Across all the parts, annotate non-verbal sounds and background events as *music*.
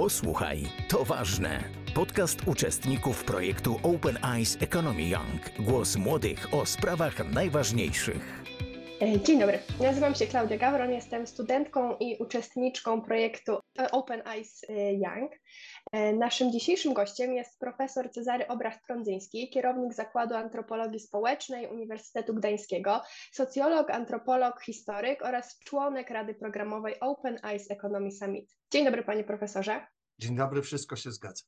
Posłuchaj, to ważne. Podcast uczestników projektu Open Eyes Economy Young. Głos młodych o sprawach najważniejszych. E, Dzień dobry, nazywam się Klaudia Gawron, jestem studentką i uczestniczką projektu Open Eyes e, Young. E, Naszym dzisiejszym gościem jest profesor Cezary Obraz-Prądzyński, kierownik Zakładu Antropologii Społecznej Uniwersytetu Gdańskiego, socjolog, antropolog, historyk oraz członek Rady Programowej Open Eyes Economy Summit. Dzień dobry panie profesorze. Dzień dobry, wszystko się zgadza.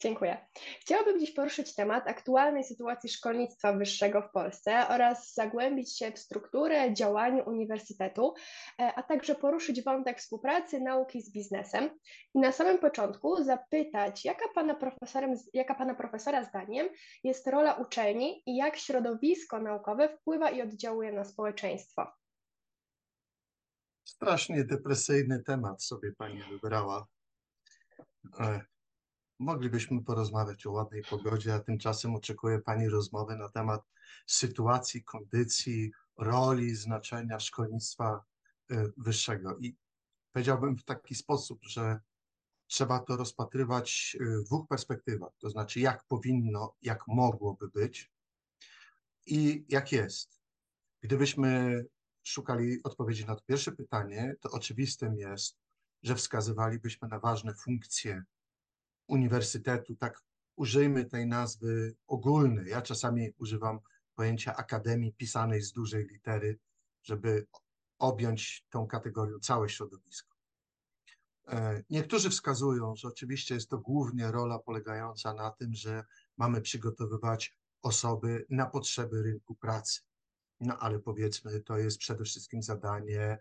Dziękuję. Chciałabym dziś poruszyć temat aktualnej sytuacji szkolnictwa wyższego w Polsce oraz zagłębić się w strukturę, działaniu uniwersytetu, e, a także poruszyć wątek współpracy nauki z biznesem. I na samym początku zapytać, jaka pana, profesorem, jaka pana profesora zdaniem jest rola uczelni i jak środowisko naukowe wpływa i oddziałuje na społeczeństwo? Strasznie depresyjny temat sobie pani wybrała. Moglibyśmy porozmawiać o ładnej pogodzie, a tymczasem oczekuję pani rozmowy na temat sytuacji, kondycji, roli, znaczenia szkolnictwa e, wyższego. I powiedziałbym w taki sposób, że trzeba to rozpatrywać e, w dwóch perspektywach, to znaczy jak powinno, jak mogłoby być i jak jest. Gdybyśmy szukali odpowiedzi na to pierwsze pytanie, to oczywistym jest, że wskazywalibyśmy na ważne funkcje uniwersytetu, tak użyjmy tej nazwy ogólnej. Ja czasami używam pojęcia akademii pisanej z dużej litery, żeby objąć tą kategorią całe środowisko. E, niektórzy wskazują, że oczywiście jest to głównie rola polegająca na tym, że mamy przygotowywać osoby na potrzeby rynku pracy. No ale powiedzmy, to jest przede wszystkim zadanie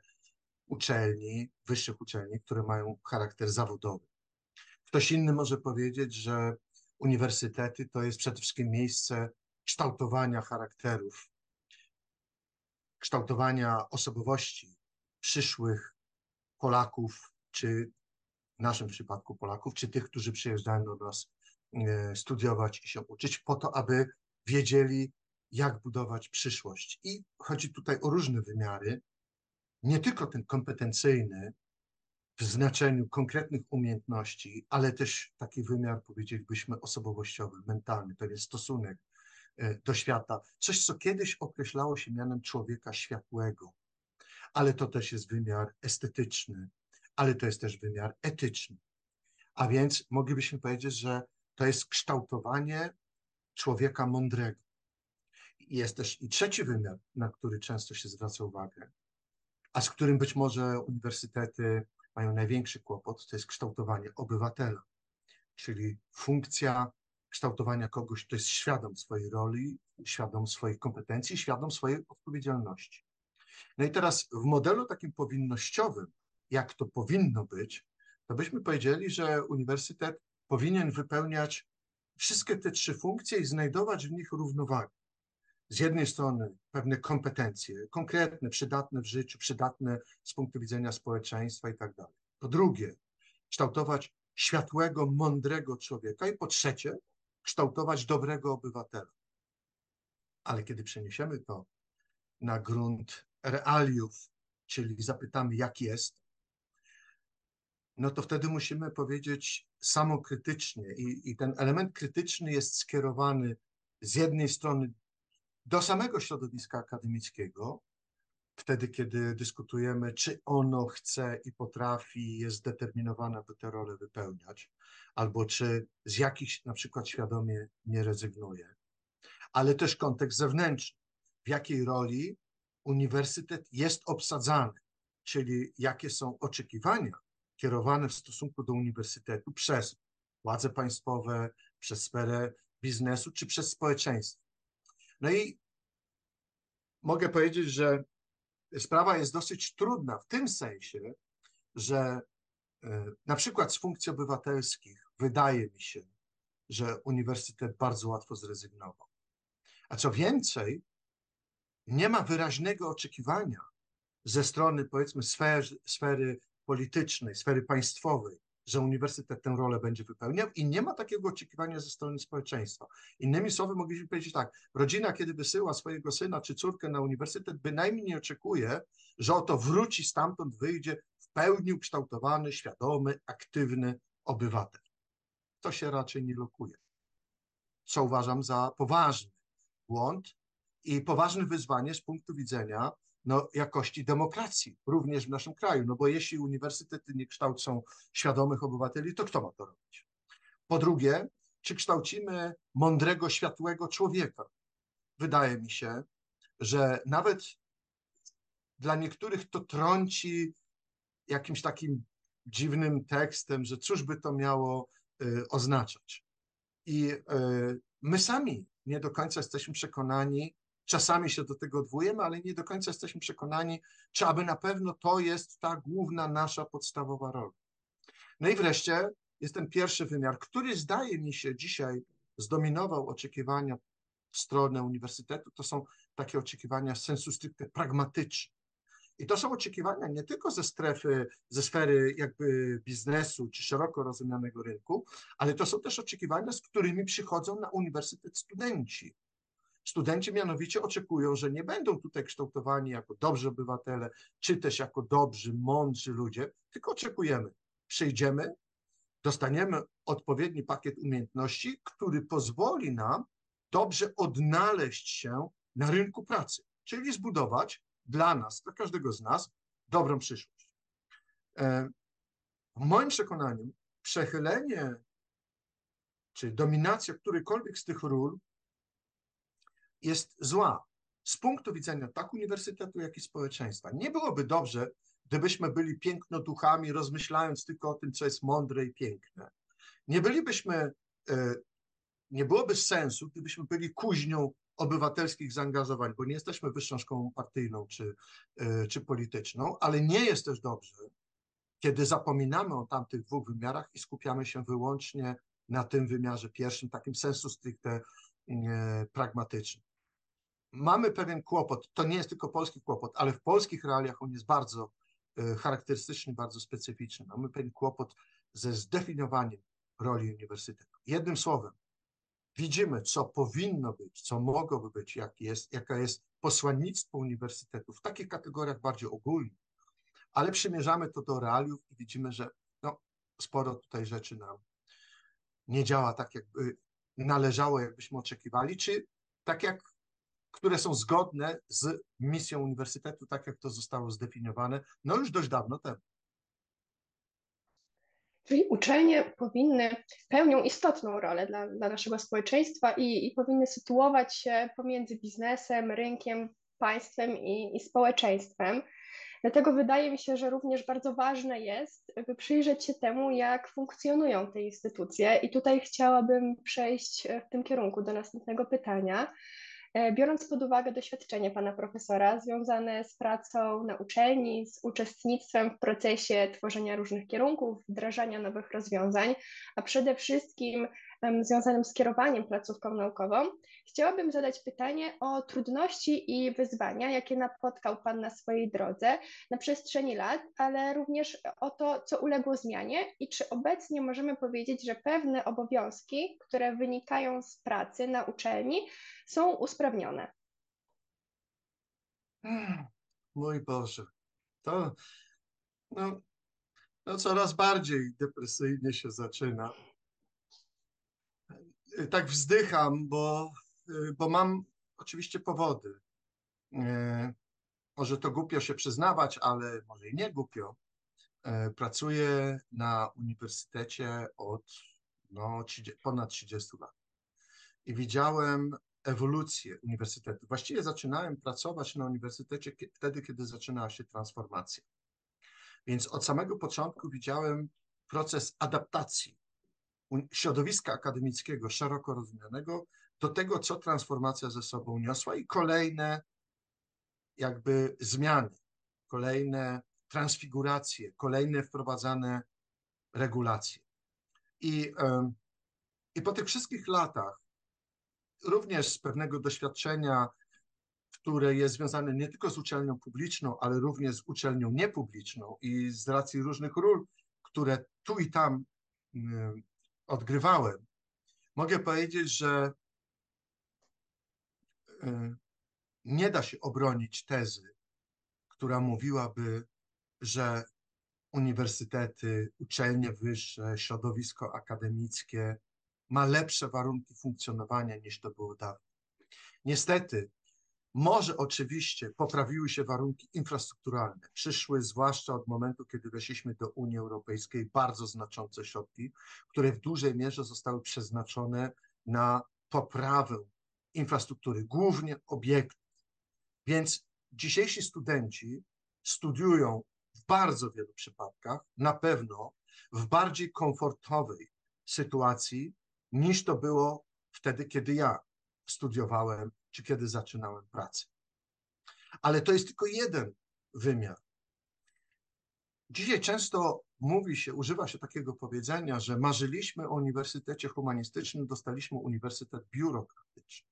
uczelni, wyższych uczelni, które mają charakter zawodowy. Ktoś inny może powiedzieć, że uniwersytety to jest przede wszystkim miejsce kształtowania charakterów, kształtowania osobowości przyszłych Polaków, czy w naszym przypadku Polaków, czy tych, którzy przyjeżdżają do nas e, studiować i się uczyć, po to, aby wiedzieli, jak budować przyszłość. I chodzi tutaj o różne wymiary, nie tylko ten kompetencyjny, w znaczeniu konkretnych umiejętności, ale też taki wymiar, powiedzielibyśmy, osobowościowy, mentalny, jest stosunek e, do świata. Coś, co kiedyś określało się mianem człowieka światłego, ale to też jest wymiar estetyczny, ale to jest też wymiar etyczny. A więc moglibyśmy powiedzieć, że to jest kształtowanie człowieka mądrego. Jest też i trzeci wymiar, na który często się zwraca uwagę, a z którym być może uniwersytety mają największy kłopot, to jest kształtowanie obywatela, czyli funkcja kształtowania kogoś, kto jest świadom swojej roli, świadom swoich kompetencji, świadom swojej odpowiedzialności. No i teraz w modelu takim powinnościowym, jak to powinno być, to byśmy powiedzieli, że uniwersytet powinien wypełniać wszystkie te trzy funkcje i znajdować w nich równowagę z jednej strony pewne kompetencje, konkretne, przydatne w życiu, przydatne z punktu widzenia społeczeństwa i tak dalej. Po drugie, kształtować światłego, mądrego człowieka i po trzecie, kształtować dobrego obywatela. Ale kiedy przeniesiemy to na grunt realiów, czyli zapytamy, jak jest, no to wtedy musimy powiedzieć samokrytycznie i, i ten element krytyczny jest skierowany z jednej strony do samego środowiska akademickiego, wtedy, kiedy dyskutujemy, czy ono chce i potrafi, jest zdeterminowane, by tę rolę wypełniać, albo czy z jakichś na przykład świadomie nie rezygnuje. Ale też kontekst zewnętrzny, w jakiej roli uniwersytet jest obsadzany, czyli jakie są oczekiwania kierowane w stosunku do uniwersytetu przez władze państwowe, przez sferę biznesu czy przez społeczeństwo. No i mogę powiedzieć, że sprawa jest dosyć trudna w tym sensie, że e, na przykład z funkcji obywatelskich wydaje mi się, że uniwersytet bardzo łatwo zrezygnował. A co więcej, nie ma wyraźnego oczekiwania ze strony, powiedzmy, sfery, sfery politycznej, sfery państwowej, że uniwersytet tę rolę będzie wypełniał i nie ma takiego oczekiwania ze strony społeczeństwa. Innymi słowy, mogliśmy powiedzieć tak, rodzina, kiedy wysyła swojego syna czy córkę na uniwersytet, bynajmniej nie oczekuje, że oto wróci stamtąd, wyjdzie w pełni ukształtowany, świadomy, aktywny obywatel. To się raczej nie lokuje. Co uważam za poważny błąd i poważne wyzwanie z punktu widzenia no, jakości demokracji, również w naszym kraju. No bo jeśli uniwersytety nie kształcą świadomych obywateli, to kto ma to robić? Po drugie, czy kształcimy mądrego, światłego człowieka? Wydaje mi się, że nawet dla niektórych to trąci jakimś takim dziwnym tekstem, że cóż by to miało y, oznaczać. I y, my sami nie do końca jesteśmy przekonani, czasami się do tego odwołujemy, ale nie do końca jesteśmy przekonani, czy aby na pewno to jest ta główna nasza podstawowa rola. No i wreszcie jest ten pierwszy wymiar, który zdaje mi się dzisiaj zdominował oczekiwania w stronę uniwersytetu. To są takie oczekiwania sensu stricte pragmatyczne. I to są oczekiwania nie tylko ze strefy, ze sfery jakby biznesu czy szeroko rozumianego rynku, ale to są też oczekiwania, z którymi przychodzą na uniwersytet studenci. Studenci mianowicie oczekują, że nie będą tutaj kształtowani jako dobrzy obywatele, czy też jako dobrzy, mądrzy ludzie, tylko oczekujemy, przyjdziemy, dostaniemy odpowiedni pakiet umiejętności, który pozwoli nam dobrze odnaleźć się na rynku pracy, czyli zbudować dla nas, dla każdego z nas, dobrą przyszłość. E, w moim przekonaniu przechylenie czy dominacja którejkolwiek z tych ról jest zła z punktu widzenia tak uniwersytetu, jak i społeczeństwa. Nie byłoby dobrze, gdybyśmy byli pięknoduchami, rozmyślając tylko o tym, co jest mądre i piękne. Nie bylibyśmy, e, nie byłoby sensu, gdybyśmy byli kuźnią obywatelskich zaangażowań, bo nie jesteśmy wyższą szkołą partyjną czy, e, czy polityczną, ale nie jest też dobrze, kiedy zapominamy o tamtych dwóch wymiarach i skupiamy się wyłącznie na tym wymiarze pierwszym, takim sensu stricte e, pragmatycznym. Mamy pewien kłopot, to nie jest tylko polski kłopot, ale w polskich realiach on jest bardzo e, charakterystyczny, bardzo specyficzny. Mamy pewien kłopot ze zdefiniowaniem roli uniwersytetu. Jednym słowem, widzimy, co powinno być, co mogłoby być, jak jest, jaka jest posłannictwo uniwersytetu w takich kategoriach bardziej ogólnych, ale przymierzamy to do realiów i widzimy, że no, sporo tutaj rzeczy nam nie działa tak, jakby należało, jakbyśmy oczekiwali, czy tak jak, które są zgodne z misją uniwersytetu, tak jak to zostało zdefiniowane, no już dość dawno temu. Czyli uczelnie powinny, pełnią istotną rolę dla, dla naszego społeczeństwa i, i powinny sytuować się pomiędzy biznesem, rynkiem, państwem i, i społeczeństwem. Dlatego wydaje mi się, że również bardzo ważne jest, by przyjrzeć się temu, jak funkcjonują te instytucje. I tutaj chciałabym przejść w tym kierunku do następnego pytania. E, biorąc pod uwagę doświadczenie pana profesora związane z pracą na uczelni, z uczestnictwem w procesie tworzenia różnych kierunków, wdrażania nowych rozwiązań, a przede wszystkim związanym z kierowaniem placówką naukową, chciałabym zadać pytanie o trudności i wyzwania, jakie napotkał Pan na swojej drodze na przestrzeni lat, ale również o to, co uległo zmianie i czy obecnie możemy powiedzieć, że pewne obowiązki, które wynikają z pracy na uczelni, są usprawnione. Mój Boże, to no, no coraz bardziej depresyjnie się zaczyna. Tak wzdycham, bo, bo mam oczywiście powody. E, może to głupio się przyznawać, ale może i nie głupio. Pracuję na uniwersytecie od no, 30, ponad 30 lat. I widziałem ewolucję uniwersytetu. Właściwie zaczynałem pracować na uniwersytecie wtedy, kiedy zaczynała się transformacja. Więc od samego początku widziałem proces adaptacji środowiska akademickiego, szeroko rozumianego, do tego, co transformacja ze sobą niosła i kolejne jakby zmiany, kolejne transfiguracje, kolejne wprowadzane regulacje. I, i po tych wszystkich latach również z pewnego doświadczenia, które jest związane nie tylko z uczelnią publiczną, ale również z uczelnią niepubliczną i z racji różnych ról, które tu i tam odgrywałem, mogę powiedzieć, że y, nie da się obronić tezy, która mówiłaby, że uniwersytety, uczelnie wyższe, środowisko akademickie ma lepsze warunki funkcjonowania niż to było dawno. Niestety, może oczywiście poprawiły się warunki infrastrukturalne. Przyszły, zwłaszcza od momentu, kiedy weszliśmy do Unii Europejskiej, bardzo znaczące środki, które w dużej mierze zostały przeznaczone na poprawę infrastruktury, głównie obiektów. Więc dzisiejsi studenci studiują w bardzo wielu przypadkach, na pewno w bardziej komfortowej sytuacji niż to było wtedy, kiedy ja studiowałem, czy kiedy zaczynałem pracę. Ale to jest tylko jeden wymiar. Dzisiaj często mówi się, używa się takiego powiedzenia, że marzyliśmy o uniwersytecie humanistycznym, dostaliśmy uniwersytet biurokratyczny.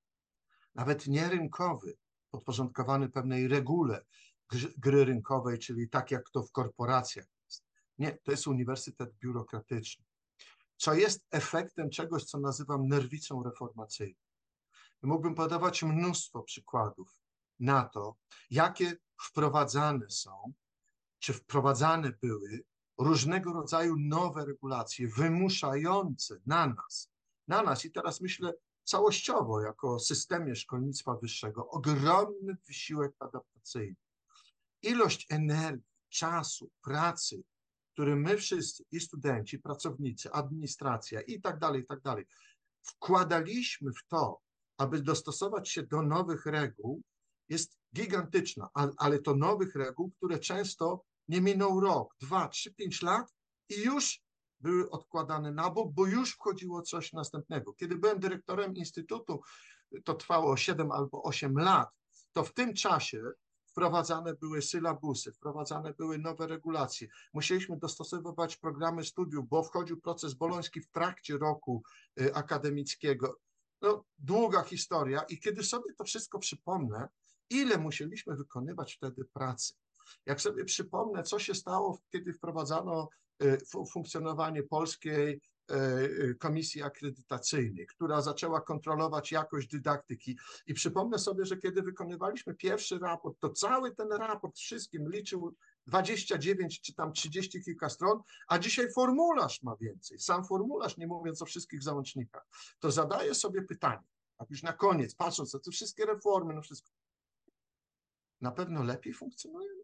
Nawet nie rynkowy, podporządkowany pewnej regule gry rynkowej, czyli tak jak to w korporacjach jest. Nie, to jest uniwersytet biurokratyczny, co jest efektem czegoś, co nazywam nerwicą reformacyjną. Mógłbym podawać mnóstwo przykładów na to, jakie wprowadzane są, czy wprowadzane były różnego rodzaju nowe regulacje wymuszające na nas, na nas i teraz myślę całościowo jako systemie szkolnictwa wyższego ogromny wysiłek adaptacyjny. Ilość energii, czasu, pracy, który my wszyscy, i studenci, pracownicy, administracja i tak dalej, i tak dalej, wkładaliśmy w to, aby dostosować się do nowych reguł, jest gigantyczna, ale to nowych reguł, które często nie minął rok, dwa, trzy, pięć lat i już były odkładane na bok, bo już wchodziło coś następnego. Kiedy byłem dyrektorem instytutu, to trwało 7 albo 8 lat, to w tym czasie wprowadzane były sylabusy, wprowadzane były nowe regulacje. Musieliśmy dostosowywać programy studiów, bo wchodził proces boloński w trakcie roku y, akademickiego. No, długa historia i kiedy sobie to wszystko przypomnę, ile musieliśmy wykonywać wtedy pracy. Jak sobie przypomnę, co się stało, kiedy wprowadzano y, funkcjonowanie polskiej y, y, komisji akredytacyjnej, która zaczęła kontrolować jakość dydaktyki. I przypomnę sobie, że kiedy wykonywaliśmy pierwszy raport, to cały ten raport wszystkim liczył 29 czy tam 30 kilka stron, a dzisiaj formularz ma więcej. Sam formularz, nie mówiąc o wszystkich załącznikach. To zadaję sobie pytanie, tak już na koniec, patrząc na te wszystkie reformy, no wszystko. Na pewno lepiej funkcjonujemy?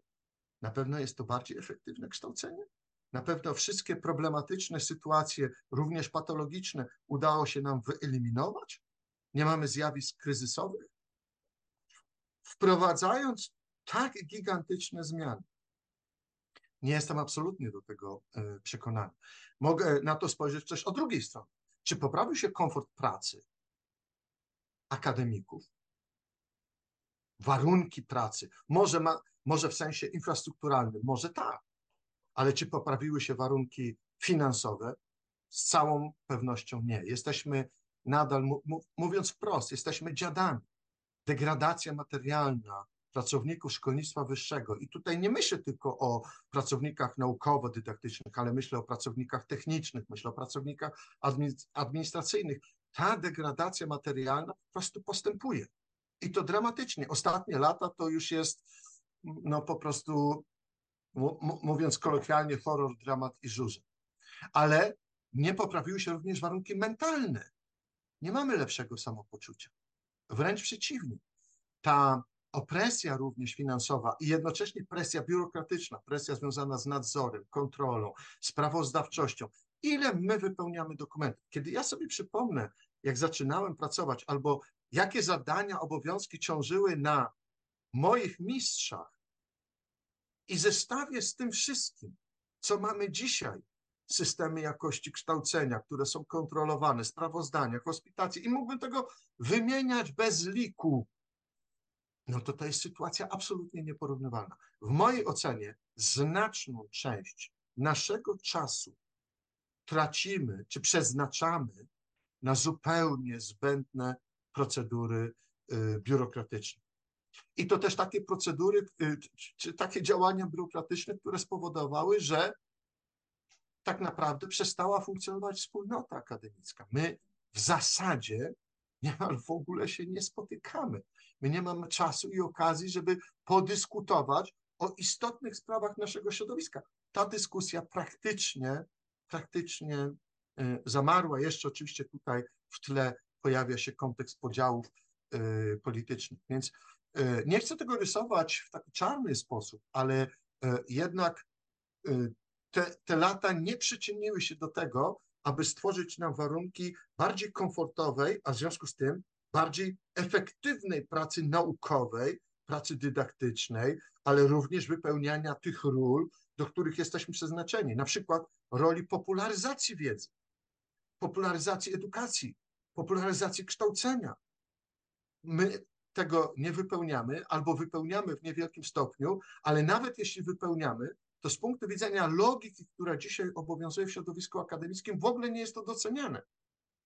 Na pewno jest to bardziej efektywne kształcenie? Na pewno wszystkie problematyczne sytuacje, również patologiczne, udało się nam wyeliminować? Nie mamy zjawisk kryzysowych? Wprowadzając tak gigantyczne zmiany, nie jestem absolutnie do tego e, przekonany. Mogę na to spojrzeć też od drugiej strony. Czy poprawił się komfort pracy akademików? Warunki pracy? Może, ma, może w sensie infrastrukturalnym, może tak, ale czy poprawiły się warunki finansowe? Z całą pewnością nie. Jesteśmy nadal, mówiąc wprost, jesteśmy dziadami. Degradacja materialna, pracowników szkolnictwa wyższego. I tutaj nie myślę tylko o pracownikach naukowo-dydaktycznych, ale myślę o pracownikach technicznych, myślę o pracownikach administracyjnych. Ta degradacja materialna po prostu postępuje. I to dramatycznie. Ostatnie lata to już jest no po prostu, mówiąc kolokwialnie, horror, dramat i żurze. Ale nie poprawiły się również warunki mentalne. Nie mamy lepszego samopoczucia. Wręcz przeciwnie. Ta opresja również finansowa i jednocześnie presja biurokratyczna, presja związana z nadzorem, kontrolą, sprawozdawczością. Ile my wypełniamy dokumentów? Kiedy ja sobie przypomnę, jak zaczynałem pracować, albo jakie zadania, obowiązki ciążyły na moich mistrzach i zestawię z tym wszystkim, co mamy dzisiaj, systemy jakości kształcenia, które są kontrolowane, sprawozdania, hospitacje i mógłbym tego wymieniać bez liku, no to to jest sytuacja absolutnie nieporównywalna. W mojej ocenie znaczną część naszego czasu tracimy czy przeznaczamy na zupełnie zbędne procedury y, biurokratyczne. I to też takie procedury, y, czy takie działania biurokratyczne, które spowodowały, że tak naprawdę przestała funkcjonować wspólnota akademicka. My w zasadzie niemal *laughs* w ogóle się nie spotykamy. My nie mamy czasu i okazji, żeby podyskutować o istotnych sprawach naszego środowiska. ta dyskusja praktycznie, praktycznie zamarła. Jeszcze oczywiście tutaj w tle pojawia się kontekst podziałów politycznych. Więc nie chcę tego rysować w taki czarny sposób, ale jednak te, te lata nie przyczyniły się do tego, aby stworzyć nam warunki bardziej komfortowej, a w związku z tym bardziej efektywnej pracy naukowej, pracy dydaktycznej, ale również wypełniania tych ról, do których jesteśmy przeznaczeni. Na przykład roli popularyzacji wiedzy, popularyzacji edukacji, popularyzacji kształcenia. My tego nie wypełniamy albo wypełniamy w niewielkim stopniu, ale nawet jeśli wypełniamy, to z punktu widzenia logiki, która dzisiaj obowiązuje w środowisku akademickim, w ogóle nie jest to doceniane.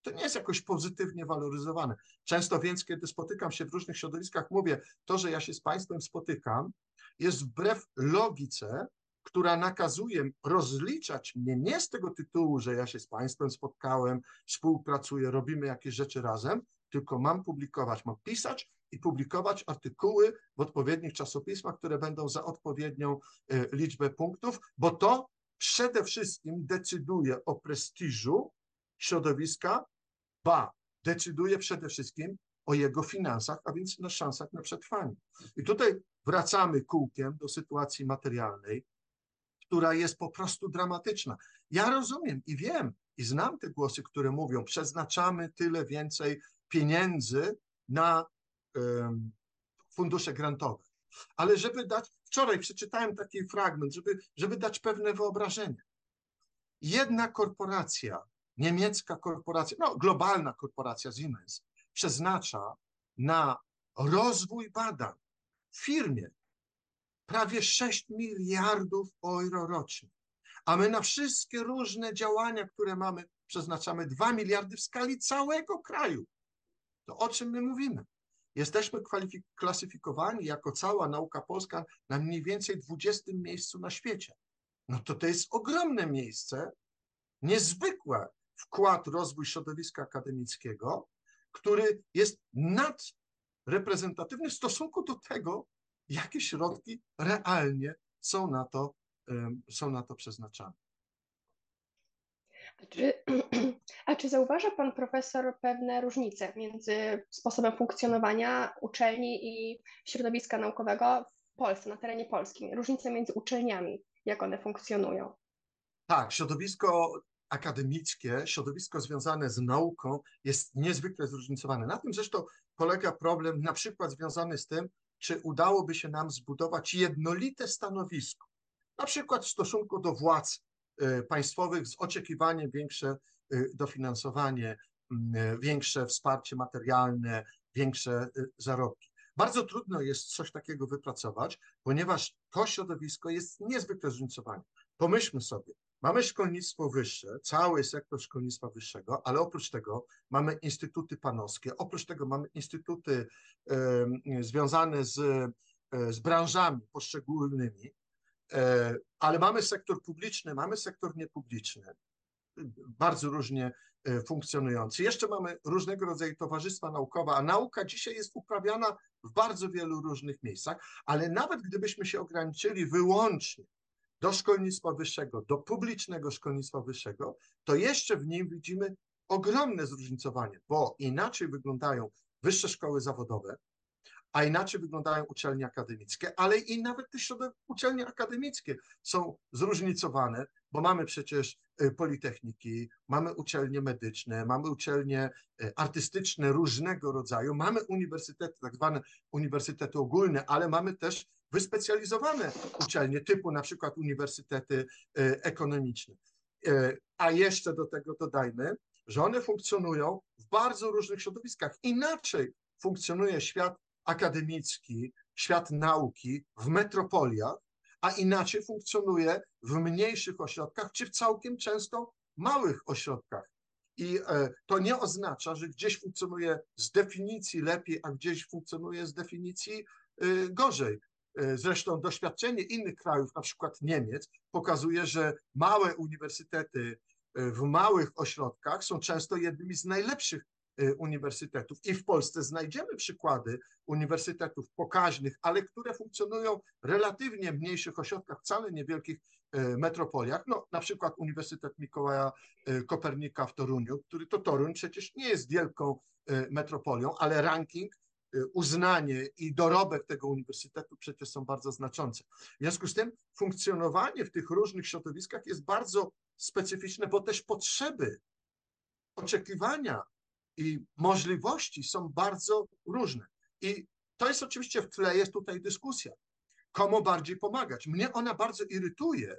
To nie jest jakoś pozytywnie waloryzowane. Często więc, kiedy spotykam się w różnych środowiskach, mówię, to, że ja się z Państwem spotykam, jest wbrew logice, która nakazuje rozliczać mnie nie z tego tytułu, że ja się z Państwem spotkałem, współpracuję, robimy jakieś rzeczy razem, tylko mam publikować, mam pisać i publikować artykuły w odpowiednich czasopismach, które będą za odpowiednią e, liczbę punktów, bo to przede wszystkim decyduje o prestiżu środowiska, ba, decyduje przede wszystkim o jego finansach, a więc na szansach na przetrwanie. I tutaj wracamy kółkiem do sytuacji materialnej, która jest po prostu dramatyczna. Ja rozumiem i wiem i znam te głosy, które mówią, przeznaczamy tyle więcej pieniędzy na fundusze grantowe. Ale żeby dać, wczoraj przeczytałem taki fragment, żeby, żeby dać pewne wyobrażenie. Jedna korporacja niemiecka korporacja, no globalna korporacja Siemens, przeznacza na rozwój badań w firmie prawie 6 miliardów euro rocznie. A my na wszystkie różne działania, które mamy, przeznaczamy 2 miliardy w skali całego kraju. To o czym my mówimy? Jesteśmy klasyfikowani jako cała nauka polska na mniej więcej 20 miejscu na świecie. No to to jest ogromne miejsce, niezwykłe wkład rozwój środowiska akademickiego, który jest nadreprezentatywny w stosunku do tego, jakie środki realnie są na to, są na to przeznaczane. Czy, *clears throat* a czy zauważa Pan profesor pewne różnice między sposobem funkcjonowania uczelni i środowiska naukowego w Polsce, na terenie polskim? Różnice między uczelniami, jak one funkcjonują? Tak, środowisko akademickie, środowisko związane z nauką jest niezwykle zróżnicowane. Na tym zresztą polega problem na przykład związany z tym, czy udałoby się nam zbudować jednolite stanowisko, na przykład w stosunku do władz państwowych z oczekiwaniem większe y, dofinansowanie, y, większe wsparcie materialne, większe zarobki. Bardzo trudno jest coś takiego wypracować, ponieważ to środowisko jest niezwykle zróżnicowane. Pomyślmy sobie, Mamy szkolnictwo wyższe, cały sektor szkolnictwa wyższego, ale oprócz tego mamy instytuty panowskie, oprócz tego mamy instytuty y, związane z, z branżami poszczególnymi, ale mamy sektor publiczny, mamy sektor niepubliczny, bardzo różnie funkcjonujący. Jeszcze mamy różnego rodzaju towarzystwa naukowe, a nauka dzisiaj jest uprawiana w bardzo wielu różnych miejscach, ale nawet gdybyśmy się ograniczyli wyłącznie do szkolnictwa wyższego, do publicznego szkolnictwa wyższego, to jeszcze w nim widzimy ogromne zróżnicowanie, bo inaczej wyglądają wyższe szkoły zawodowe, a inaczej wyglądają uczelnie akademickie, ale i nawet te uczelnie akademickie są zróżnicowane, bo mamy przecież y, politechniki, mamy uczelnie medyczne, mamy uczelnie y, artystyczne różnego rodzaju, mamy uniwersytety, tak zwane uniwersytety ogólne, ale mamy też wyspecjalizowane uczelnie, typu na przykład uniwersytety e, ekonomiczne. A jeszcze do tego dodajmy, że one funkcjonują w bardzo różnych środowiskach. Inaczej funkcjonuje świat akademicki, świat nauki w metropoliach, a inaczej funkcjonuje w mniejszych ośrodkach, czy w całkiem często małych ośrodkach. I e, to nie oznacza, że gdzieś funkcjonuje z definicji lepiej, a gdzieś funkcjonuje z definicji gorzej. E, zresztą doświadczenie innych krajów, na przykład Niemiec, pokazuje, że małe uniwersytety e, w małych ośrodkach są często jednymi z najlepszych y, uniwersytetów. I w Polsce znajdziemy przykłady uniwersytetów pokaźnych, ale które funkcjonują w relatywnie mniejszych ośrodkach, wcale niewielkich y, metropoliach. No, na przykład Uniwersytet Mikołaja y, Kopernika w Toruniu, który to Toruń przecież nie jest wielką metropolią, ale ranking uznanie i dorobek tego uniwersytetu przecież są bardzo znaczące. W związku z tym funkcjonowanie w tych różnych środowiskach jest bardzo specyficzne, bo też potrzeby, oczekiwania i możliwości są bardzo różne. I to jest oczywiście w tle, jest tutaj dyskusja, komu bardziej pomagać. Mnie ona bardzo irytuje,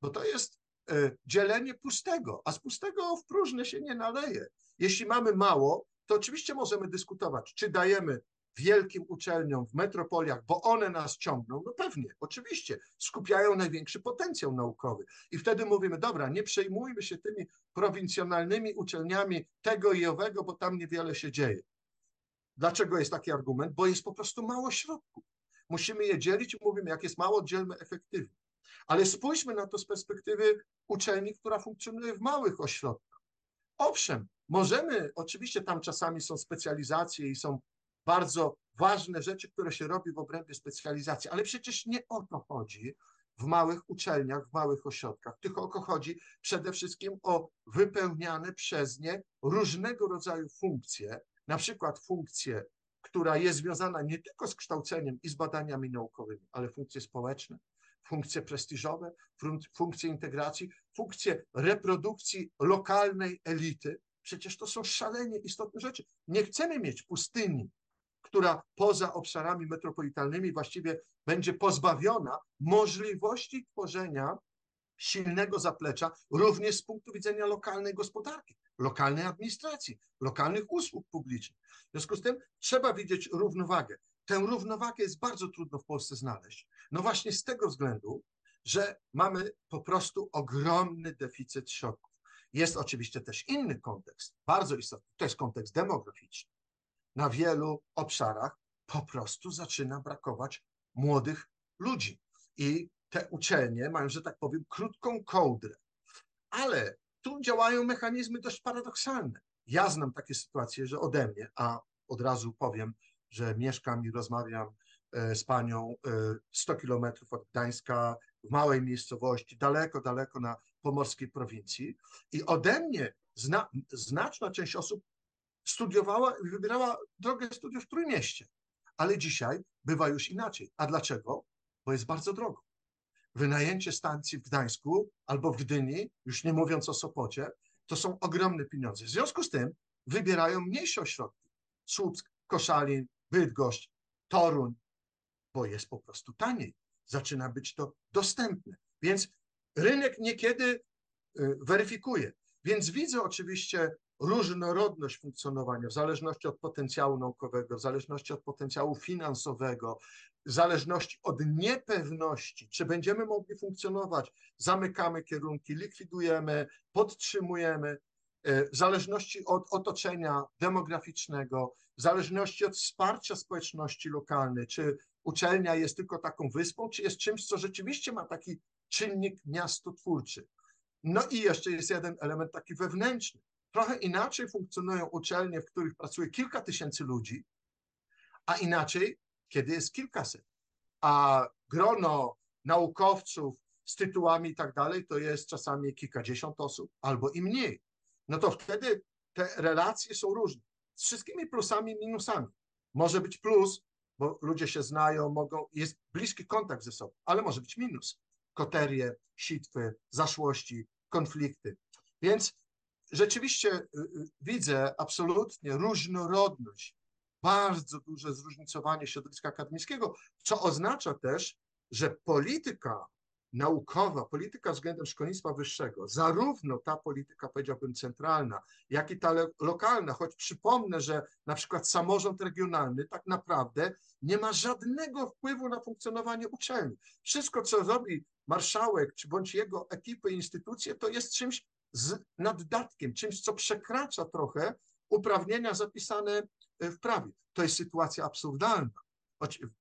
bo to jest e, dzielenie pustego, a z pustego w próżne się nie naleje. Jeśli mamy mało, to oczywiście możemy dyskutować, czy dajemy wielkim uczelniom w metropoliach, bo one nas ciągną, no pewnie, oczywiście, skupiają największy potencjał naukowy. I wtedy mówimy, dobra, nie przejmujmy się tymi prowincjonalnymi uczelniami tego i owego, bo tam niewiele się dzieje. Dlaczego jest taki argument? Bo jest po prostu mało środków. Musimy je dzielić i mówimy, jak jest mało, dzielmy efektywnie. Ale spójrzmy na to z perspektywy uczelni, która funkcjonuje w małych ośrodkach. Owszem, możemy, oczywiście tam czasami są specjalizacje i są bardzo ważne rzeczy, które się robi w obrębie specjalizacji, ale przecież nie o to chodzi w małych uczelniach, w małych ośrodkach, tylko chodzi przede wszystkim o wypełniane przez nie różnego rodzaju funkcje, na przykład funkcję, która jest związana nie tylko z kształceniem i z badaniami naukowymi, ale funkcje społeczne, funkcje prestiżowe, funkcje integracji, funkcje reprodukcji lokalnej elity. Przecież to są szalenie istotne rzeczy. Nie chcemy mieć pustyni która poza obszarami metropolitalnymi właściwie będzie pozbawiona możliwości tworzenia silnego zaplecza również z punktu widzenia lokalnej gospodarki, lokalnej administracji, lokalnych usług publicznych. W związku z tym trzeba widzieć równowagę. Tę równowagę jest bardzo trudno w Polsce znaleźć. No właśnie z tego względu, że mamy po prostu ogromny deficyt środków. Jest oczywiście też inny kontekst, bardzo istotny, to jest kontekst demograficzny na wielu obszarach po prostu zaczyna brakować młodych ludzi. I te uczelnie mają, że tak powiem, krótką kołdrę. Ale tu działają mechanizmy dość paradoksalne. Ja znam takie sytuacje, że ode mnie, a od razu powiem, że mieszkam i rozmawiam e, z panią 100 e, kilometrów od Gdańska, w małej miejscowości, daleko, daleko na pomorskiej prowincji. I ode mnie zna, znaczna część osób studiowała, wybierała drogę studiów w Trójmieście. Ale dzisiaj bywa już inaczej. A dlaczego? Bo jest bardzo drogo. Wynajęcie stacji w Gdańsku albo w Gdyni, już nie mówiąc o Sopocie, to są ogromne pieniądze. W związku z tym wybierają mniejsze ośrodki. Słupsk, Koszalin, Bydgoszcz, Toruń, bo jest po prostu taniej. Zaczyna być to dostępne. Więc rynek niekiedy y, weryfikuje. Więc widzę oczywiście różnorodność funkcjonowania w zależności od potencjału naukowego, w zależności od potencjału finansowego, w zależności od niepewności, czy będziemy mogli funkcjonować, zamykamy kierunki, likwidujemy, podtrzymujemy, e, w zależności od otoczenia demograficznego, w zależności od wsparcia społeczności lokalnej, czy uczelnia jest tylko taką wyspą, czy jest czymś, co rzeczywiście ma taki czynnik miastotwórczy. No i jeszcze jest jeden element taki wewnętrzny. Trochę inaczej funkcjonują uczelnie, w których pracuje kilka tysięcy ludzi, a inaczej, kiedy jest kilkaset. A grono naukowców z tytułami i tak dalej, to jest czasami kilkadziesiąt osób albo i mniej. No to wtedy te relacje są różne. Z wszystkimi plusami i minusami. Może być plus, bo ludzie się znają, mogą, jest bliski kontakt ze sobą, ale może być minus. Koterie, sitwy, zaszłości, konflikty. Więc rzeczywiście y, y, widzę absolutnie różnorodność, bardzo duże zróżnicowanie środowiska akademickiego, co oznacza też, że polityka naukowa, polityka względem szkolnictwa wyższego, zarówno ta polityka, powiedziałbym, centralna, jak i ta lokalna, choć przypomnę, że na przykład samorząd regionalny tak naprawdę nie ma żadnego wpływu na funkcjonowanie uczelni. Wszystko, co robi marszałek, czy bądź jego ekipy, instytucje, to jest czymś z naddatkiem, czymś, co przekracza trochę uprawnienia zapisane e, w prawie. To jest sytuacja absurdalna.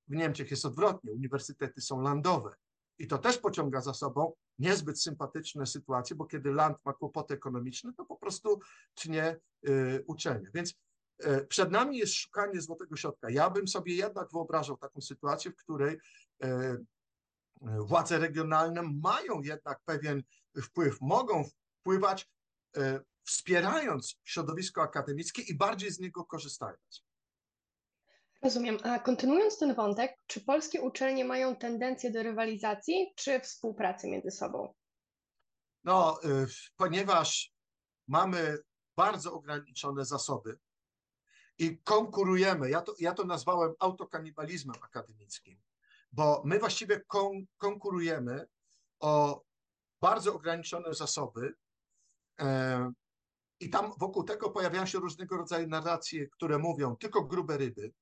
W Niemczech jest odwrotnie, uniwersytety są landowe. I to też pociąga za sobą niezbyt sympatyczne sytuacje, bo kiedy land ma kłopoty ekonomiczne, to po prostu tnie y, uczelnia. Więc E, przed nami jest szukanie złotego środka. Ja bym sobie jednak wyobrażał taką sytuację, w której e, władze regionalne mają jednak pewien wpływ, mogą wpływać, e, wspierając środowisko akademickie i bardziej z niego korzystając. Rozumiem. A kontynuując ten wątek, czy polskie uczelnie mają tendencję do rywalizacji czy współpracy między sobą? No, ponieważ mamy bardzo ograniczone zasoby, i konkurujemy. Ja to, ja to nazwałem autokanibalizmem akademickim, bo my właściwie kon, konkurujemy o bardzo ograniczone zasoby. E, I tam wokół tego pojawiają się różnego rodzaju narracje, które mówią, tylko grube ryby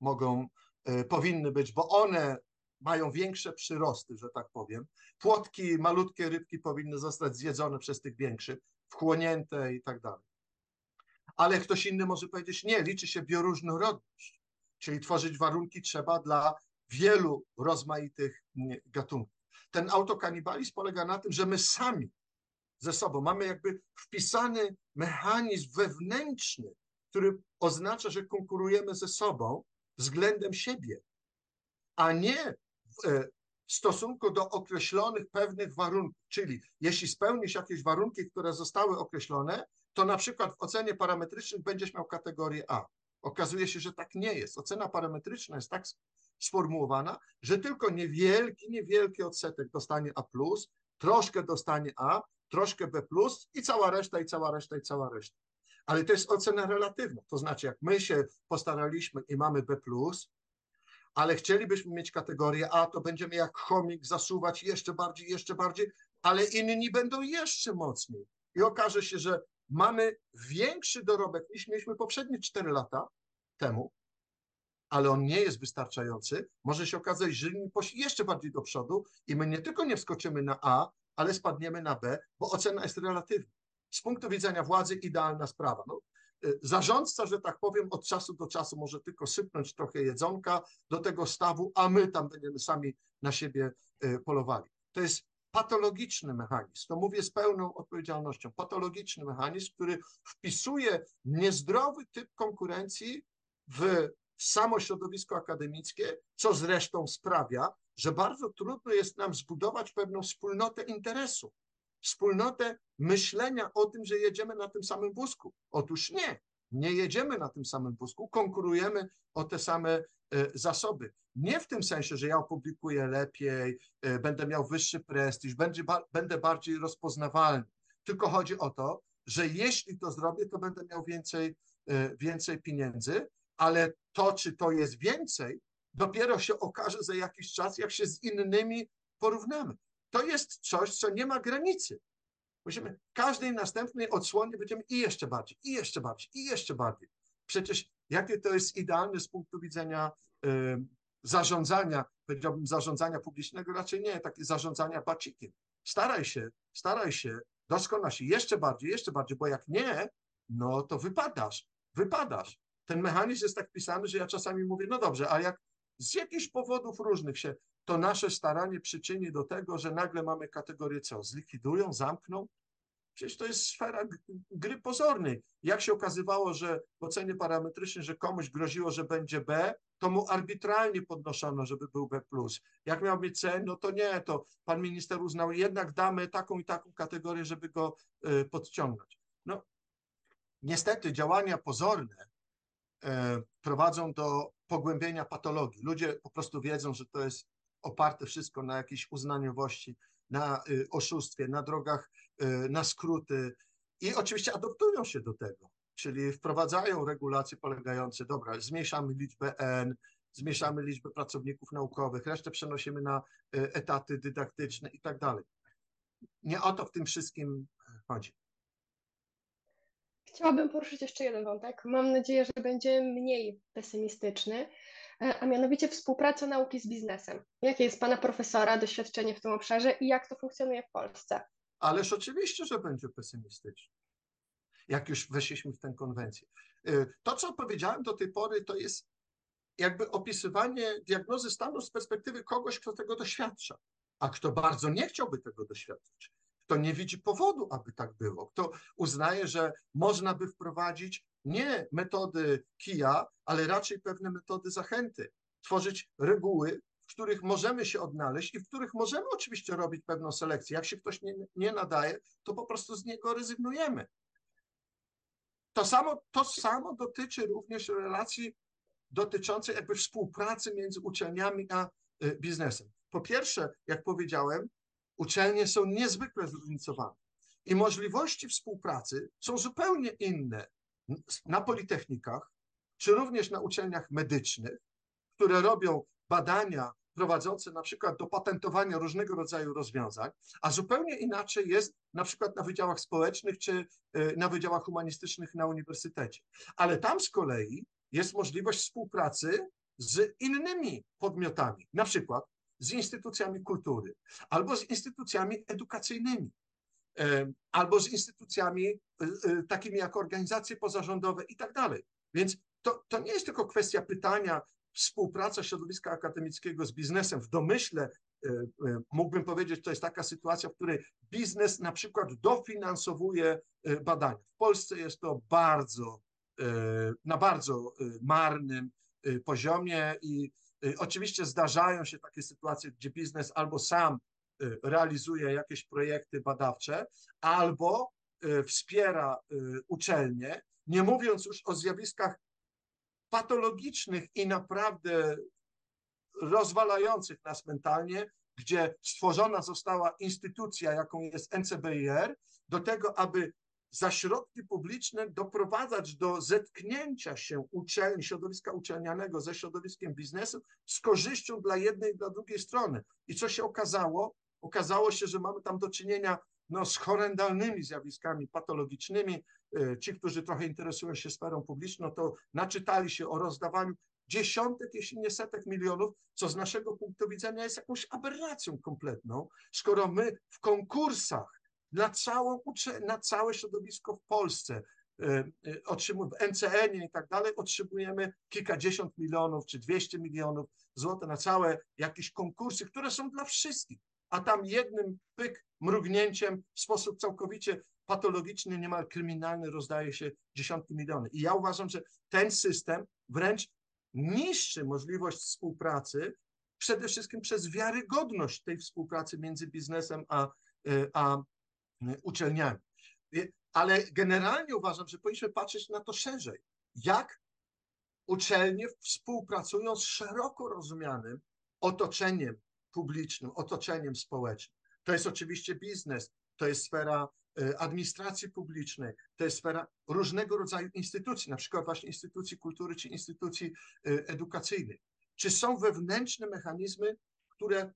mogą, e, powinny być, bo one mają większe przyrosty, że tak powiem. Płotki, malutkie rybki powinny zostać zjedzone przez tych większych, wchłonięte i tak dalej ale ktoś inny może powiedzieć, nie, liczy się bioróżnorodność, czyli tworzyć warunki trzeba dla wielu rozmaitych gatunków. Ten autokanibalizm polega na tym, że my sami ze sobą mamy jakby wpisany mechanizm wewnętrzny, który oznacza, że konkurujemy ze sobą względem siebie, a nie w e, stosunku do określonych pewnych warunków. Czyli jeśli spełnisz jakieś warunki, które zostały określone, to na przykład w ocenie parametrycznej będziesz miał kategorię A. Okazuje się, że tak nie jest. Ocena parametryczna jest tak sformułowana, że tylko niewielki, niewielki odsetek dostanie A+, troszkę dostanie A, troszkę B+, i cała reszta, i cała reszta, i cała reszta. Ale to jest ocena relatywna. To znaczy, jak my się postaraliśmy i mamy B+, ale chcielibyśmy mieć kategorię A, to będziemy jak chomik zasuwać jeszcze bardziej, jeszcze bardziej, ale inni będą jeszcze mocniej. I okaże się, że mamy większy dorobek niż mieliśmy poprzednie 4 lata temu, ale on nie jest wystarczający. Może się okazać, że inni poszli jeszcze bardziej do przodu i my nie tylko nie wskoczymy na A, ale spadniemy na B, bo ocena jest relatywna. Z punktu widzenia władzy idealna sprawa. No, y, zarządca, że tak powiem, od czasu do czasu może tylko sypnąć trochę jedzonka do tego stawu, a my tam będziemy sami na siebie y, polowali. To jest patologiczny mechanizm. To mówię z pełną odpowiedzialnością. Patologiczny mechanizm, który wpisuje niezdrowy typ konkurencji w samo środowisko akademickie, co zresztą sprawia, że bardzo trudno jest nam zbudować pewną wspólnotę interesu, wspólnotę myślenia o tym, że jedziemy na tym samym wózku. Otóż nie, nie jedziemy na tym samym wózku, konkurujemy o te same e, zasoby. Nie w tym sensie, że ja opublikuję lepiej, e, będę miał wyższy prestiż, będzie, będę bardziej rozpoznawalny. Tylko chodzi o to, że jeśli to zrobię, to będę miał więcej, e, więcej pieniędzy, ale to, czy to jest więcej, dopiero się okaże za jakiś czas, jak się z innymi porównamy. To jest coś, co nie ma granicy. Musimy każdej następnej odsłonie będziemy i jeszcze bardziej, i jeszcze bardziej, i jeszcze bardziej. Przecież jakie to jest idealne z punktu widzenia y, zarządzania, powiedziałbym zarządzania publicznego, raczej nie, takie zarządzania bacikiem. Staraj się, staraj się, doskonał się jeszcze bardziej, jeszcze bardziej, bo jak nie, no to wypadasz, wypadasz. Ten mechanizm jest tak pisany, że ja czasami mówię, no dobrze, a jak z jakichś powodów różnych się to nasze staranie przyczyni do tego, że nagle mamy kategorię co? Zlikwidują, zamkną? Przecież to jest sfera gry pozornej. Jak się okazywało, że w ocenie parametrycznej, że komuś groziło, że będzie B, to mu arbitralnie podnoszono, żeby był B+. Jak miał być C, no to nie, to pan minister uznał, jednak damy taką i taką kategorię, żeby go y, podciągnąć. No, niestety działania pozorne prowadzą do pogłębienia patologii. Ludzie po prostu wiedzą, że to jest oparte wszystko na jakiejś uznaniowości, na y, oszustwie, na drogach, y, na skróty i oczywiście adoptują się do tego, czyli wprowadzają regulacje polegające, dobra, zmniejszamy liczbę N, zmniejszamy liczbę pracowników naukowych, resztę przenosimy na y, etaty dydaktyczne i tak dalej. Nie o to w tym wszystkim chodzi. Chciałabym poruszyć jeszcze jeden wątek. Mam nadzieję, że będzie mniej pesymistyczny. E, a mianowicie współpraca nauki z biznesem. Jakie jest Pana profesora doświadczenie w tym obszarze i jak to funkcjonuje w Polsce? Ależ oczywiście, że będzie pesymistyczny, jak już weszliśmy w tę konwencję. E, to, co powiedziałem do tej pory, to jest jakby opisywanie diagnozy stanu z perspektywy kogoś, kto tego doświadcza, a kto bardzo nie chciałby tego doświadczyć, kto nie widzi powodu, aby tak było, kto uznaje, że można by wprowadzić nie metody kija, ale raczej pewne metody zachęty. Tworzyć reguły, w których możemy się odnaleźć i w których możemy oczywiście robić pewną selekcję. Jak się ktoś nie, nie nadaje, to po prostu z niego rezygnujemy. To samo, to samo dotyczy również relacji dotyczącej jakby współpracy między uczelniami a y, biznesem. Po pierwsze, jak powiedziałem, uczelnie są niezwykle zróżnicowane i możliwości współpracy są zupełnie inne na politechnikach, czy również na uczelniach medycznych, które robią badania prowadzące na przykład do patentowania różnego rodzaju rozwiązań, a zupełnie inaczej jest na przykład na wydziałach społecznych czy y, na wydziałach humanistycznych na uniwersytecie. Ale tam z kolei jest możliwość współpracy z innymi podmiotami, na przykład z instytucjami kultury albo z instytucjami edukacyjnymi, albo z instytucjami y, y, takimi jak organizacje pozarządowe i tak dalej. Więc to, to nie jest tylko kwestia pytania, współpraca środowiska akademickiego z biznesem. W domyśle y, mógłbym powiedzieć, to jest taka sytuacja, w której biznes na przykład dofinansowuje badania. W Polsce jest to bardzo, na bardzo marnym poziomie i oczywiście zdarzają się takie sytuacje, gdzie biznes albo sam Y, realizuje jakieś projekty badawcze albo y, wspiera y, uczelnie, nie mówiąc już o zjawiskach patologicznych i naprawdę rozwalających nas mentalnie, gdzie stworzona została instytucja, jaką jest NCBIR, do tego, aby za środki publiczne doprowadzać do zetknięcia się uczelni, środowiska uczelnianego ze środowiskiem biznesu z korzyścią dla jednej i dla drugiej strony. I co się okazało? Okazało się, że mamy tam do czynienia no, z horrendalnymi zjawiskami patologicznymi. E, ci, którzy trochę interesują się sferą publiczną, to naczytali się o rozdawaniu dziesiątek, jeśli nie setek milionów, co z naszego punktu widzenia jest jakąś aberracją kompletną, skoro my w konkursach na, całą, na całe środowisko w Polsce, e, e, w NCN i tak dalej, otrzymujemy kilkadziesiąt milionów czy dwieście milionów złotych na całe jakieś konkursy, które są dla wszystkich a tam jednym pyk, mrugnięciem w sposób całkowicie patologiczny, niemal kryminalny rozdaje się dziesiątki milionów. I ja uważam, że ten system wręcz niszczy możliwość współpracy, przede wszystkim przez wiarygodność tej współpracy między biznesem a, a uczelniami. Ale generalnie uważam, że powinniśmy patrzeć na to szerzej. Jak uczelnie współpracują z szeroko rozumianym otoczeniem publicznym, otoczeniem społecznym. To jest oczywiście biznes, to jest sfera e, administracji publicznej, to jest sfera różnego rodzaju instytucji, na przykład właśnie instytucji kultury czy instytucji e, edukacyjnych. Czy są wewnętrzne mechanizmy, które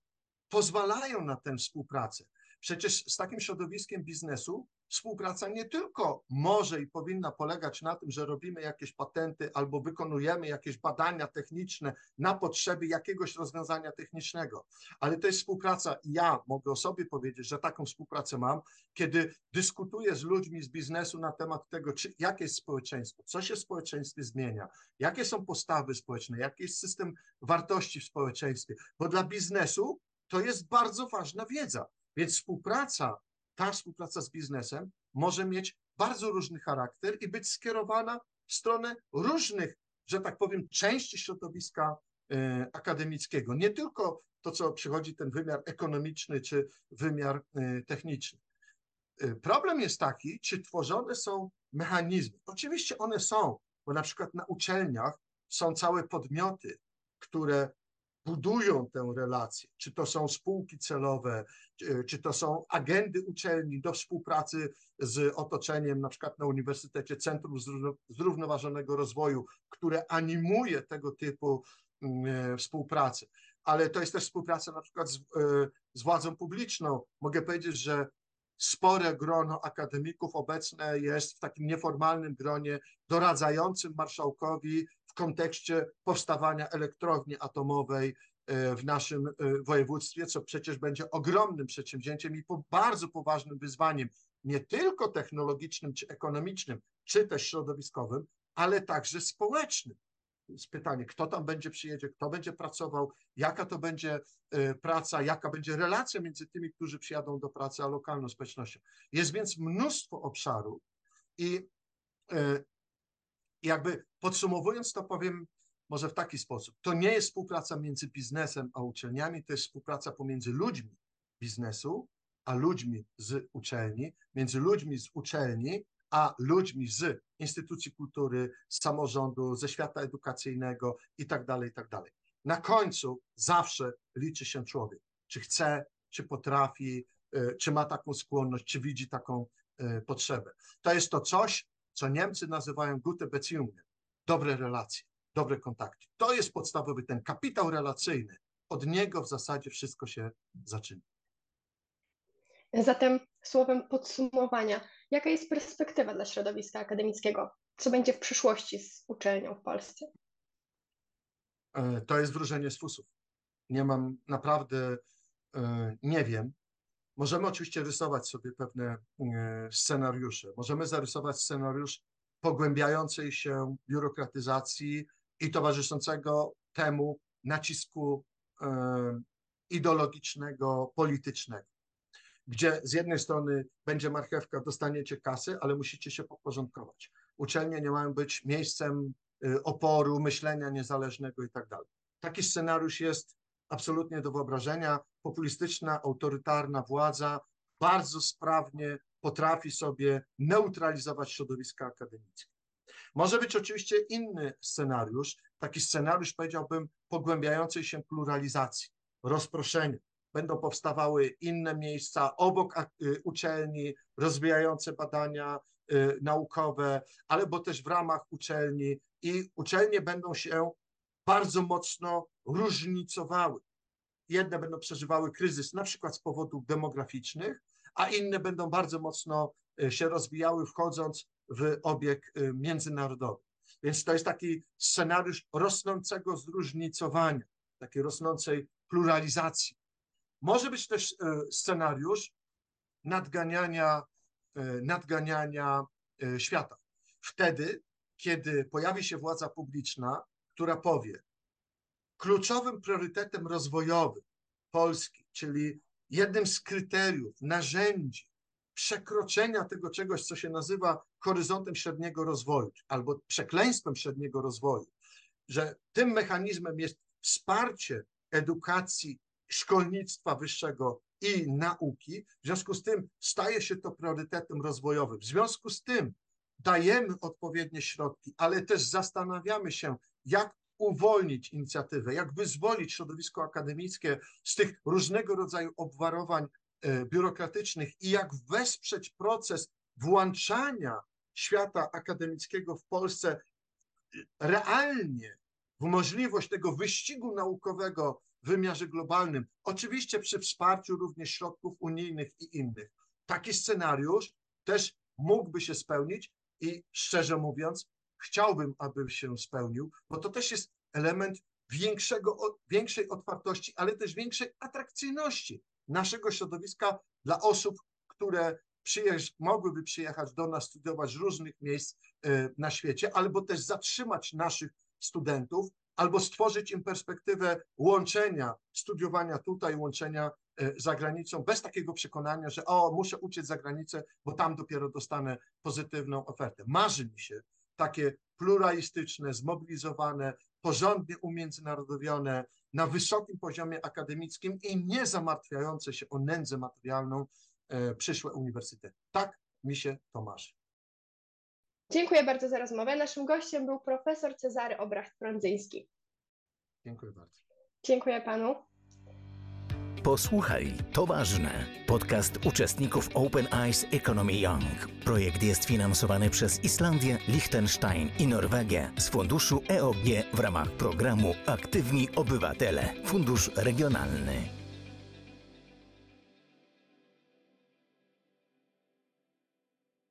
pozwalają na tę współpracę? Przecież z takim środowiskiem biznesu współpraca nie tylko może i powinna polegać na tym, że robimy jakieś patenty albo wykonujemy jakieś badania techniczne na potrzeby jakiegoś rozwiązania technicznego, ale to jest współpraca. Ja mogę o sobie powiedzieć, że taką współpracę mam, kiedy dyskutuję z ludźmi z biznesu na temat tego, czy, jakie jest społeczeństwo, co się w społeczeństwie zmienia, jakie są postawy społeczne, jaki jest system wartości w społeczeństwie, bo dla biznesu to jest bardzo ważna wiedza. Więc współpraca ta współpraca z biznesem może mieć bardzo różny charakter i być skierowana w stronę różnych, że tak powiem, części środowiska e, akademickiego. Nie tylko to, co przychodzi ten wymiar ekonomiczny czy wymiar e, techniczny. E, problem jest taki, czy tworzone są mechanizmy. Oczywiście one są, bo na przykład na uczelniach są całe podmioty, które budują tę relację, czy to są spółki celowe, czy to są agendy uczelni do współpracy z otoczeniem, na przykład na Uniwersytecie Centrum Zrównoważonego Rozwoju, które animuje tego typu mm, e, współpracę. Ale to jest też współpraca na przykład z, e, z władzą publiczną. Mogę powiedzieć, że spore grono akademików obecne jest w takim nieformalnym gronie doradzającym marszałkowi kontekście powstawania elektrowni atomowej e, w naszym e, województwie, co przecież będzie ogromnym przedsięwzięciem i bardzo poważnym wyzwaniem, nie tylko technologicznym czy ekonomicznym, czy też środowiskowym, ale także społecznym. Jest pytanie, kto tam będzie przyjedzie, kto będzie pracował, jaka to będzie e, praca, jaka będzie relacja między tymi, którzy przyjadą do pracy, a lokalną społecznością. Jest więc mnóstwo obszarów i I jakby podsumowując to powiem może w taki sposób. To nie jest współpraca między biznesem a uczelniami, to jest współpraca pomiędzy ludźmi biznesu a ludźmi z uczelni, między ludźmi z uczelni a ludźmi z instytucji kultury, z samorządu, ze świata edukacyjnego i tak dalej, i tak dalej. Na końcu zawsze liczy się człowiek. Czy chce, czy potrafi, e, czy ma taką skłonność, czy widzi taką e, potrzebę. To jest to coś, co Niemcy nazywają gute Beziehungen, dobre relacje, dobre kontakty. To jest podstawowy ten kapitał relacyjny. Od niego w zasadzie wszystko się zaczyna. Zatem słowem podsumowania, jaka jest perspektywa dla środowiska akademickiego? Co będzie w przyszłości z uczelnią w Polsce? E, to jest wróżenie z fusów. Nie mam naprawdę, e, nie wiem. Możemy oczywiście rysować sobie pewne e, scenariusze. Możemy zarysować scenariusz pogłębiającej się biurokratyzacji i towarzyszącego temu nacisku ideologicznego, politycznego gdzie z jednej strony będzie marchewka, dostaniecie kasy, ale musicie się podporządkować. Uczelnie nie mają być miejscem y, oporu, myślenia niezależnego i tak dalej. Taki scenariusz jest absolutnie do wyobrażenia. Populistyczna, autorytarna władza bardzo sprawnie potrafi sobie neutralizować środowiska akademickie. Może być oczywiście inny scenariusz, taki scenariusz, powiedziałbym, pogłębiającej się pluralizacji, rozproszenia, będą powstawały inne miejsca obok y, uczelni, rozwijające badania y, naukowe, ale bo też w ramach uczelni i uczelnie będą się bardzo mocno różnicowały. Jedne będą przeżywały kryzys na przykład z powodów demograficznych, a inne będą bardzo mocno y, się rozwijały, wchodząc w obieg międzynarodowy. Więc to jest taki scenariusz rosnącego zróżnicowania, takiej rosnącej pluralizacji może być też e, scenariusz nadganiania, e, nadganiania e, świata. Wtedy, kiedy pojawi się władza publiczna, która powie, kluczowym priorytetem rozwojowym Polski, czyli jednym z kryteriów, narzędzi przekroczenia tego czegoś, co się nazywa horyzontem średniego rozwoju albo przekleństwem średniego rozwoju, że tym mechanizmem jest wsparcie edukacji szkolnictwa wyższego i nauki. W związku z tym staje się to priorytetem rozwojowym. W związku z tym dajemy odpowiednie środki, ale też zastanawiamy się, jak uwolnić inicjatywę, jak wyzwolić środowisko akademickie z tych różnego rodzaju obwarowań e, biurokratycznych i jak wesprzeć proces włączania świata akademickiego w Polsce e, realnie w możliwość tego wyścigu naukowego w wymiarze globalnym, oczywiście przy wsparciu również środków unijnych i innych. Taki scenariusz też mógłby się spełnić i szczerze mówiąc, chciałbym, aby się spełnił, bo to też jest element większego, większej otwartości, ale też większej atrakcyjności naszego środowiska dla osób, które przyjeżdż, mogłyby przyjechać do nas, studiować z różnych miejsc y, na świecie, albo też zatrzymać naszych studentów albo stworzyć im perspektywę łączenia studiowania tutaj, łączenia e, za granicą, bez takiego przekonania, że o, muszę uciec za granicę, bo tam dopiero dostanę pozytywną ofertę. Marzy mi się takie pluralistyczne, zmobilizowane, porządnie umiędzynarodowione, na wysokim poziomie akademickim i nie zamartwiające się o nędzę materialną e, przyszłe uniwersytety. Tak mi się to marzy. Dziękuję bardzo za rozmowę. Naszym gościem był profesor Cezary Obracht-Prądzyński. Dziękuję bardzo. Dziękuję panu. Posłuchaj, to ważne. Podcast uczestników Open Eyes Economy Young. Projekt jest finansowany przez Islandię, Liechtenstein i Norwegię z funduszu EOG w ramach programu Aktywni Obywatele, Fundusz Regionalny.